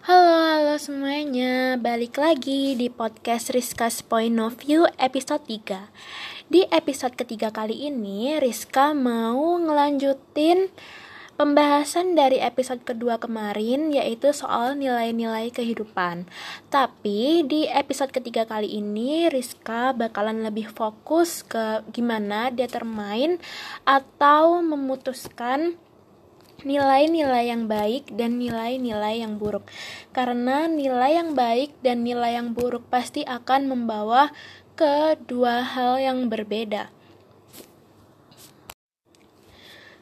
Halo, halo semuanya. Balik lagi di podcast Rizka's Point of View episode 3. Di episode ketiga kali ini, Rizka mau ngelanjutin pembahasan dari episode kedua kemarin yaitu soal nilai-nilai kehidupan. Tapi di episode ketiga kali ini Rizka bakalan lebih fokus ke gimana determine atau memutuskan nilai-nilai yang baik dan nilai-nilai yang buruk. Karena nilai yang baik dan nilai yang buruk pasti akan membawa ke dua hal yang berbeda.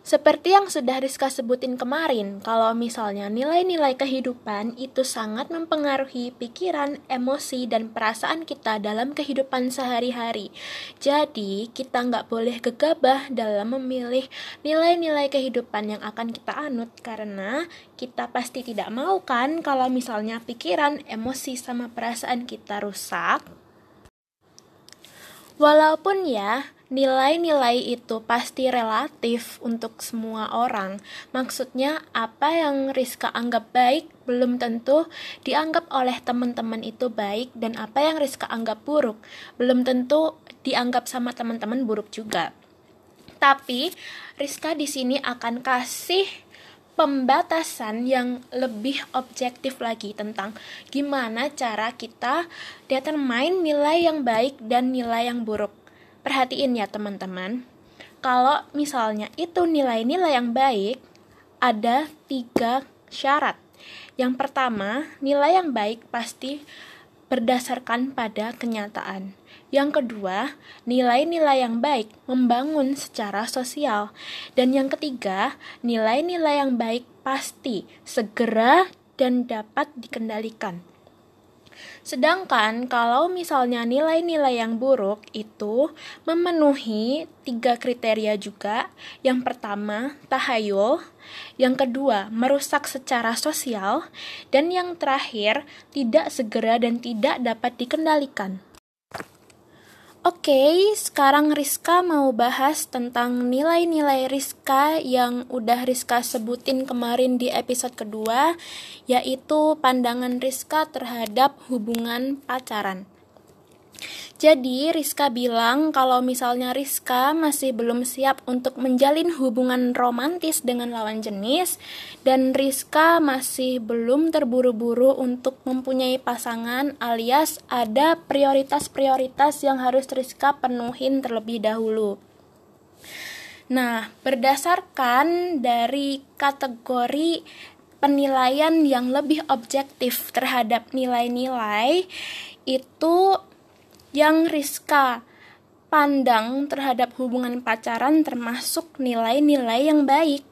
Seperti yang sudah Rizka sebutin kemarin, kalau misalnya nilai-nilai kehidupan itu sangat mempengaruhi pikiran, emosi, dan perasaan kita dalam kehidupan sehari-hari. Jadi, kita nggak boleh gegabah dalam memilih nilai-nilai kehidupan yang akan kita anut, karena kita pasti tidak mau kan kalau misalnya pikiran, emosi, sama perasaan kita rusak. Walaupun ya, nilai-nilai itu pasti relatif untuk semua orang. Maksudnya, apa yang Rizka anggap baik belum tentu dianggap oleh teman-teman itu baik, dan apa yang Rizka anggap buruk belum tentu dianggap sama teman-teman buruk juga. Tapi Rizka di sini akan kasih pembatasan yang lebih objektif lagi tentang gimana cara kita determine nilai yang baik dan nilai yang buruk. Perhatiin ya teman-teman, kalau misalnya itu nilai-nilai yang baik, ada tiga syarat. Yang pertama, nilai yang baik pasti berdasarkan pada kenyataan. Yang kedua, nilai-nilai yang baik membangun secara sosial. Dan yang ketiga, nilai-nilai yang baik pasti segera dan dapat dikendalikan. Sedangkan kalau misalnya nilai-nilai yang buruk itu memenuhi tiga kriteria juga. Yang pertama, tahayul. Yang kedua, merusak secara sosial. Dan yang terakhir, tidak segera dan tidak dapat dikendalikan. Oke, sekarang Rizka mau bahas tentang nilai-nilai Rizka yang udah Rizka sebutin kemarin di episode kedua, yaitu pandangan Rizka terhadap hubungan pacaran. Jadi Rizka bilang kalau misalnya Rizka masih belum siap untuk menjalin hubungan romantis dengan lawan jenis dan Rizka masih belum terburu-buru untuk mempunyai pasangan alias ada prioritas-prioritas yang harus Rizka penuhin terlebih dahulu. Nah, berdasarkan dari kategori penilaian yang lebih objektif terhadap nilai-nilai itu yang Rizka pandang terhadap hubungan pacaran termasuk nilai-nilai yang baik.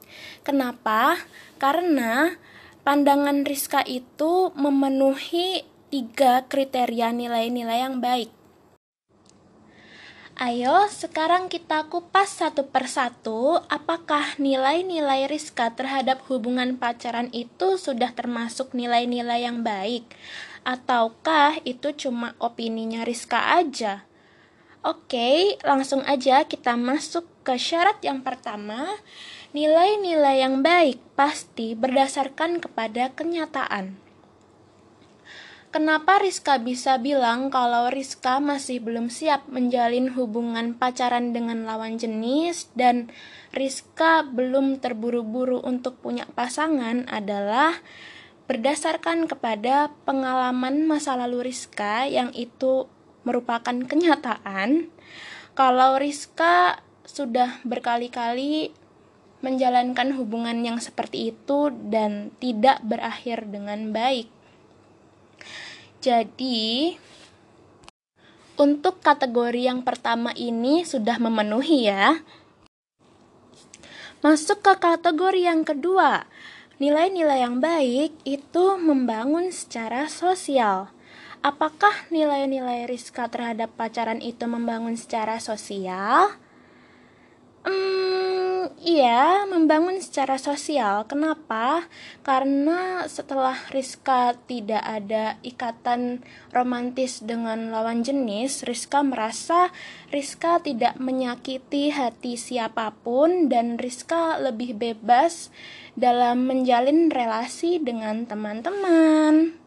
Kenapa? Karena pandangan Rizka itu memenuhi tiga kriteria nilai-nilai yang baik. Ayo, sekarang kita kupas satu persatu apakah nilai-nilai Rizka terhadap hubungan pacaran itu sudah termasuk nilai-nilai yang baik ataukah itu cuma opininya Rizka aja? Oke, langsung aja kita masuk ke syarat yang pertama. Nilai-nilai yang baik pasti berdasarkan kepada kenyataan. Kenapa Rizka bisa bilang kalau Rizka masih belum siap menjalin hubungan pacaran dengan lawan jenis dan Rizka belum terburu-buru untuk punya pasangan adalah berdasarkan kepada pengalaman masa lalu Rizka yang itu merupakan kenyataan kalau Rizka sudah berkali-kali menjalankan hubungan yang seperti itu dan tidak berakhir dengan baik. Jadi, untuk kategori yang pertama ini sudah memenuhi ya. Masuk ke kategori yang kedua, Nilai-nilai yang baik itu membangun secara sosial. Apakah nilai-nilai Rizka terhadap pacaran itu membangun secara sosial? Hmm, iya, membangun secara sosial. Kenapa? Karena setelah Rizka tidak ada ikatan romantis dengan lawan jenis, Rizka merasa Rizka tidak menyakiti hati siapa pun dan Rizka lebih bebas dalam menjalin relasi dengan teman-teman.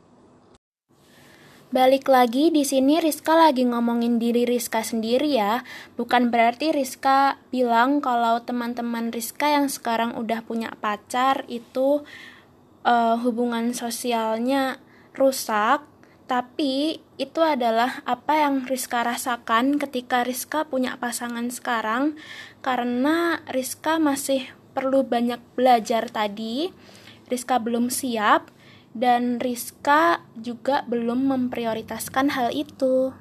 Balik lagi di sini Rizka lagi ngomongin diri Rizka sendiri ya. Bukan berarti Rizka bilang kalau teman-teman Rizka yang sekarang udah punya pacar itu uh, hubungan sosialnya rusak, tapi itu adalah apa yang Rizka rasakan ketika Rizka punya pasangan sekarang karena Rizka masih perlu banyak belajar tadi. Rizka belum siap dan Rizka juga belum memprioritaskan hal itu.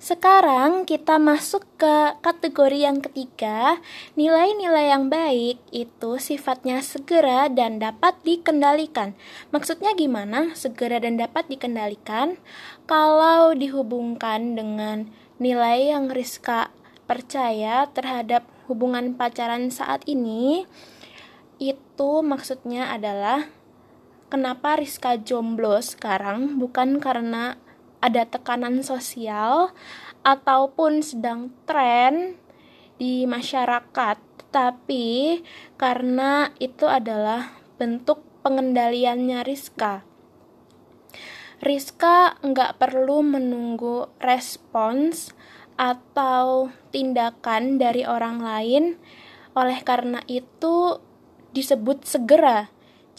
Sekarang kita masuk ke kategori yang ketiga. Nilai-nilai yang baik itu sifatnya segera dan dapat dikendalikan. Maksudnya gimana? Segera dan dapat dikendalikan kalau dihubungkan dengan nilai yang Rizka percaya terhadap hubungan pacaran saat ini itu maksudnya adalah kenapa Rizka jomblo sekarang bukan karena ada tekanan sosial ataupun sedang tren di masyarakat, tapi karena itu adalah bentuk pengendaliannya Rizka. Rizka nggak perlu menunggu respons atau tindakan dari orang lain, oleh karena itu disebut segera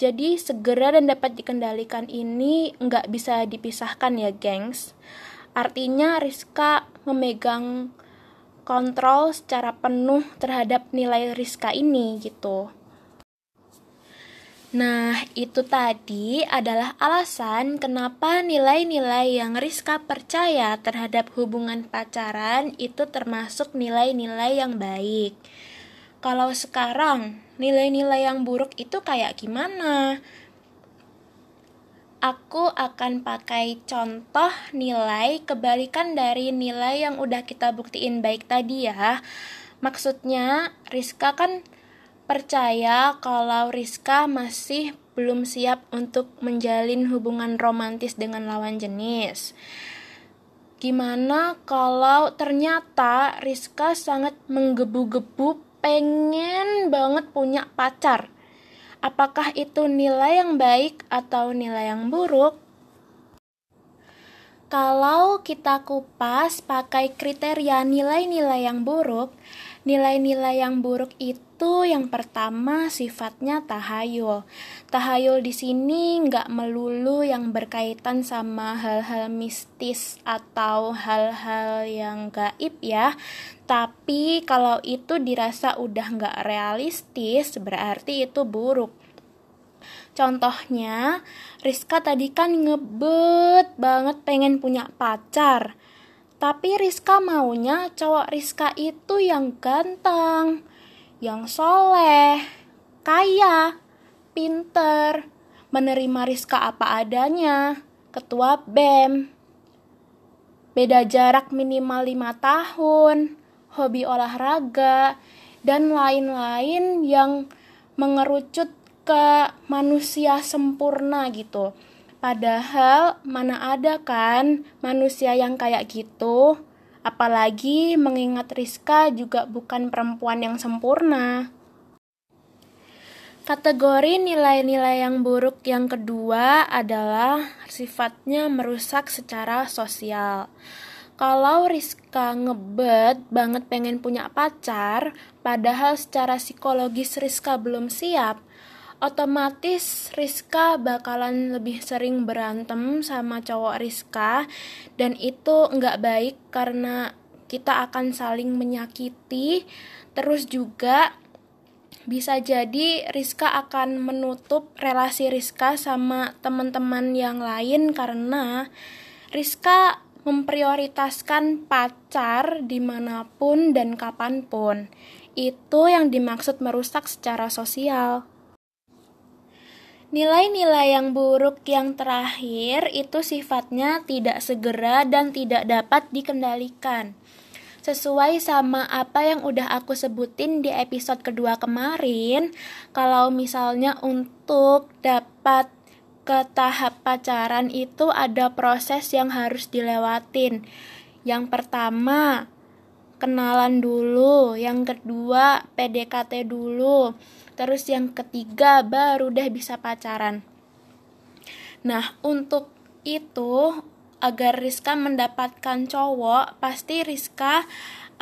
jadi segera dan dapat dikendalikan ini nggak bisa dipisahkan ya gengs. Artinya Rizka memegang kontrol secara penuh terhadap nilai Rizka ini gitu. Nah, itu tadi adalah alasan kenapa nilai-nilai yang Rizka percaya terhadap hubungan pacaran itu termasuk nilai-nilai yang baik. Kalau sekarang nilai-nilai yang buruk itu kayak gimana? Aku akan pakai contoh nilai kebalikan dari nilai yang udah kita buktiin baik tadi ya. Maksudnya, Rizka kan percaya kalau Rizka masih belum siap untuk menjalin hubungan romantis dengan lawan jenis. Gimana kalau ternyata Rizka sangat menggebu-gebu pengen banget punya pacar. Apakah itu nilai yang baik atau nilai yang buruk? Kalau kita kupas pakai kriteria nilai-nilai yang buruk, nilai-nilai yang buruk itu itu yang pertama sifatnya tahayul. Tahayul di sini nggak melulu yang berkaitan sama hal-hal mistis atau hal-hal yang gaib ya. Tapi kalau itu dirasa udah nggak realistis, berarti itu buruk. Contohnya, Rizka tadi kan ngebet banget pengen punya pacar. Tapi Rizka maunya cowok Rizka itu yang ganteng, yang soleh, kaya, pinter, menerima Rizka apa adanya, ketua BEM, beda jarak minimal 5 tahun, hobi olahraga, dan lain-lain yang mengerucut ke manusia sempurna gitu. Padahal mana ada kan manusia yang kayak gitu? Apalagi mengingat Rizka juga bukan perempuan yang sempurna. Kategori nilai-nilai yang buruk yang kedua adalah sifatnya merusak secara sosial. Kalau Rizka ngebet banget pengen punya pacar, padahal secara psikologis Rizka belum siap, otomatis Rizka bakalan lebih sering berantem sama cowok Rizka dan itu nggak baik karena kita akan saling menyakiti terus juga bisa jadi Rizka akan menutup relasi Rizka sama teman-teman yang lain karena Rizka memprioritaskan pacar di mana pun dan kapan pun. Itu yang dimaksud merusak secara sosial. Nilai-nilai yang buruk yang terakhir itu sifatnya tidak segera dan tidak dapat dikendalikan. Sesuai sama apa yang udah aku sebutin di episode kedua kemarin, kalau misalnya untuk dapat ke tahap pacaran itu ada proses yang harus dilewatin. Yang pertama, kenalan dulu, yang kedua PDKT dulu, terus yang ketiga baru deh bisa pacaran. Nah, untuk itu agar Rizka mendapatkan cowok, pasti Rizka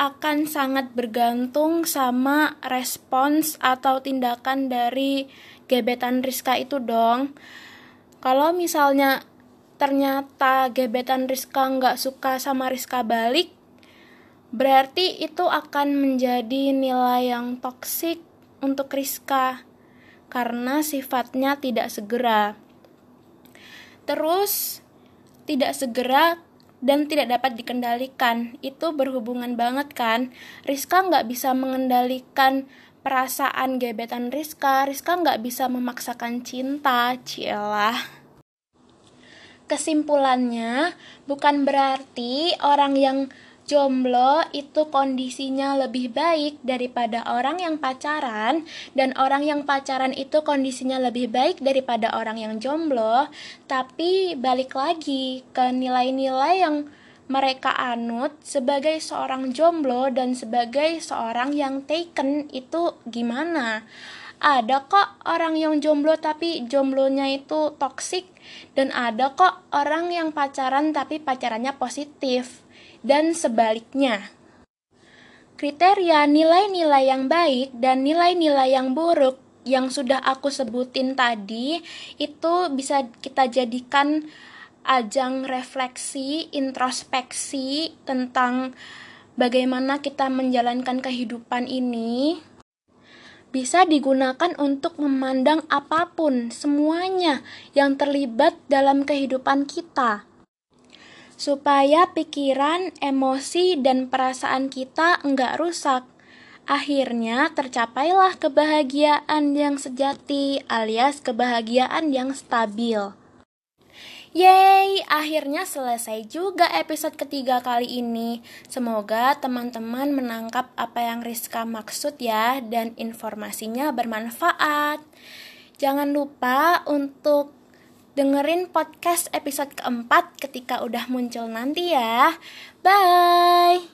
akan sangat bergantung sama respons atau tindakan dari gebetan Rizka itu dong. Kalau misalnya ternyata gebetan Rizka nggak suka sama Rizka balik, berarti itu akan menjadi nilai yang toksik untuk Rizka karena sifatnya tidak segera. Terus tidak segera dan tidak dapat dikendalikan. Itu berhubungan banget kan. Rizka nggak bisa mengendalikan perasaan gebetan Rizka. Rizka nggak bisa memaksakan cinta. Cielah. Kesimpulannya, bukan berarti orang yang jomblo itu kondisinya lebih baik daripada orang yang pacaran dan orang yang pacaran itu kondisinya lebih baik daripada orang yang jomblo. Tapi balik lagi ke nilai-nilai yang mereka anut sebagai seorang jomblo dan sebagai seorang yang taken itu gimana? Ada kok orang yang jomblo tapi jomblonya itu toksik dan ada kok orang yang pacaran tapi pacarannya positif dan sebaliknya. Kriteria nilai-nilai yang baik dan nilai-nilai yang buruk yang sudah aku sebutin tadi itu bisa kita jadikan ajang refleksi, introspeksi tentang bagaimana kita menjalankan kehidupan ini bisa digunakan untuk memandang apa pun, semuanya yang terlibat dalam kehidupan kita supaya pikiran, emosi, dan perasaan kita enggak rusak. Akhirnya tercapailah kebahagiaan yang sejati alias kebahagiaan yang stabil. Yeay, akhirnya selesai juga episode ketiga kali ini. Semoga teman-teman menangkap apa yang Rizka maksud ya dan informasinya bermanfaat. Jangan lupa untuk dengerin podcast episode keempat ketika udah muncul nanti ya. Bye!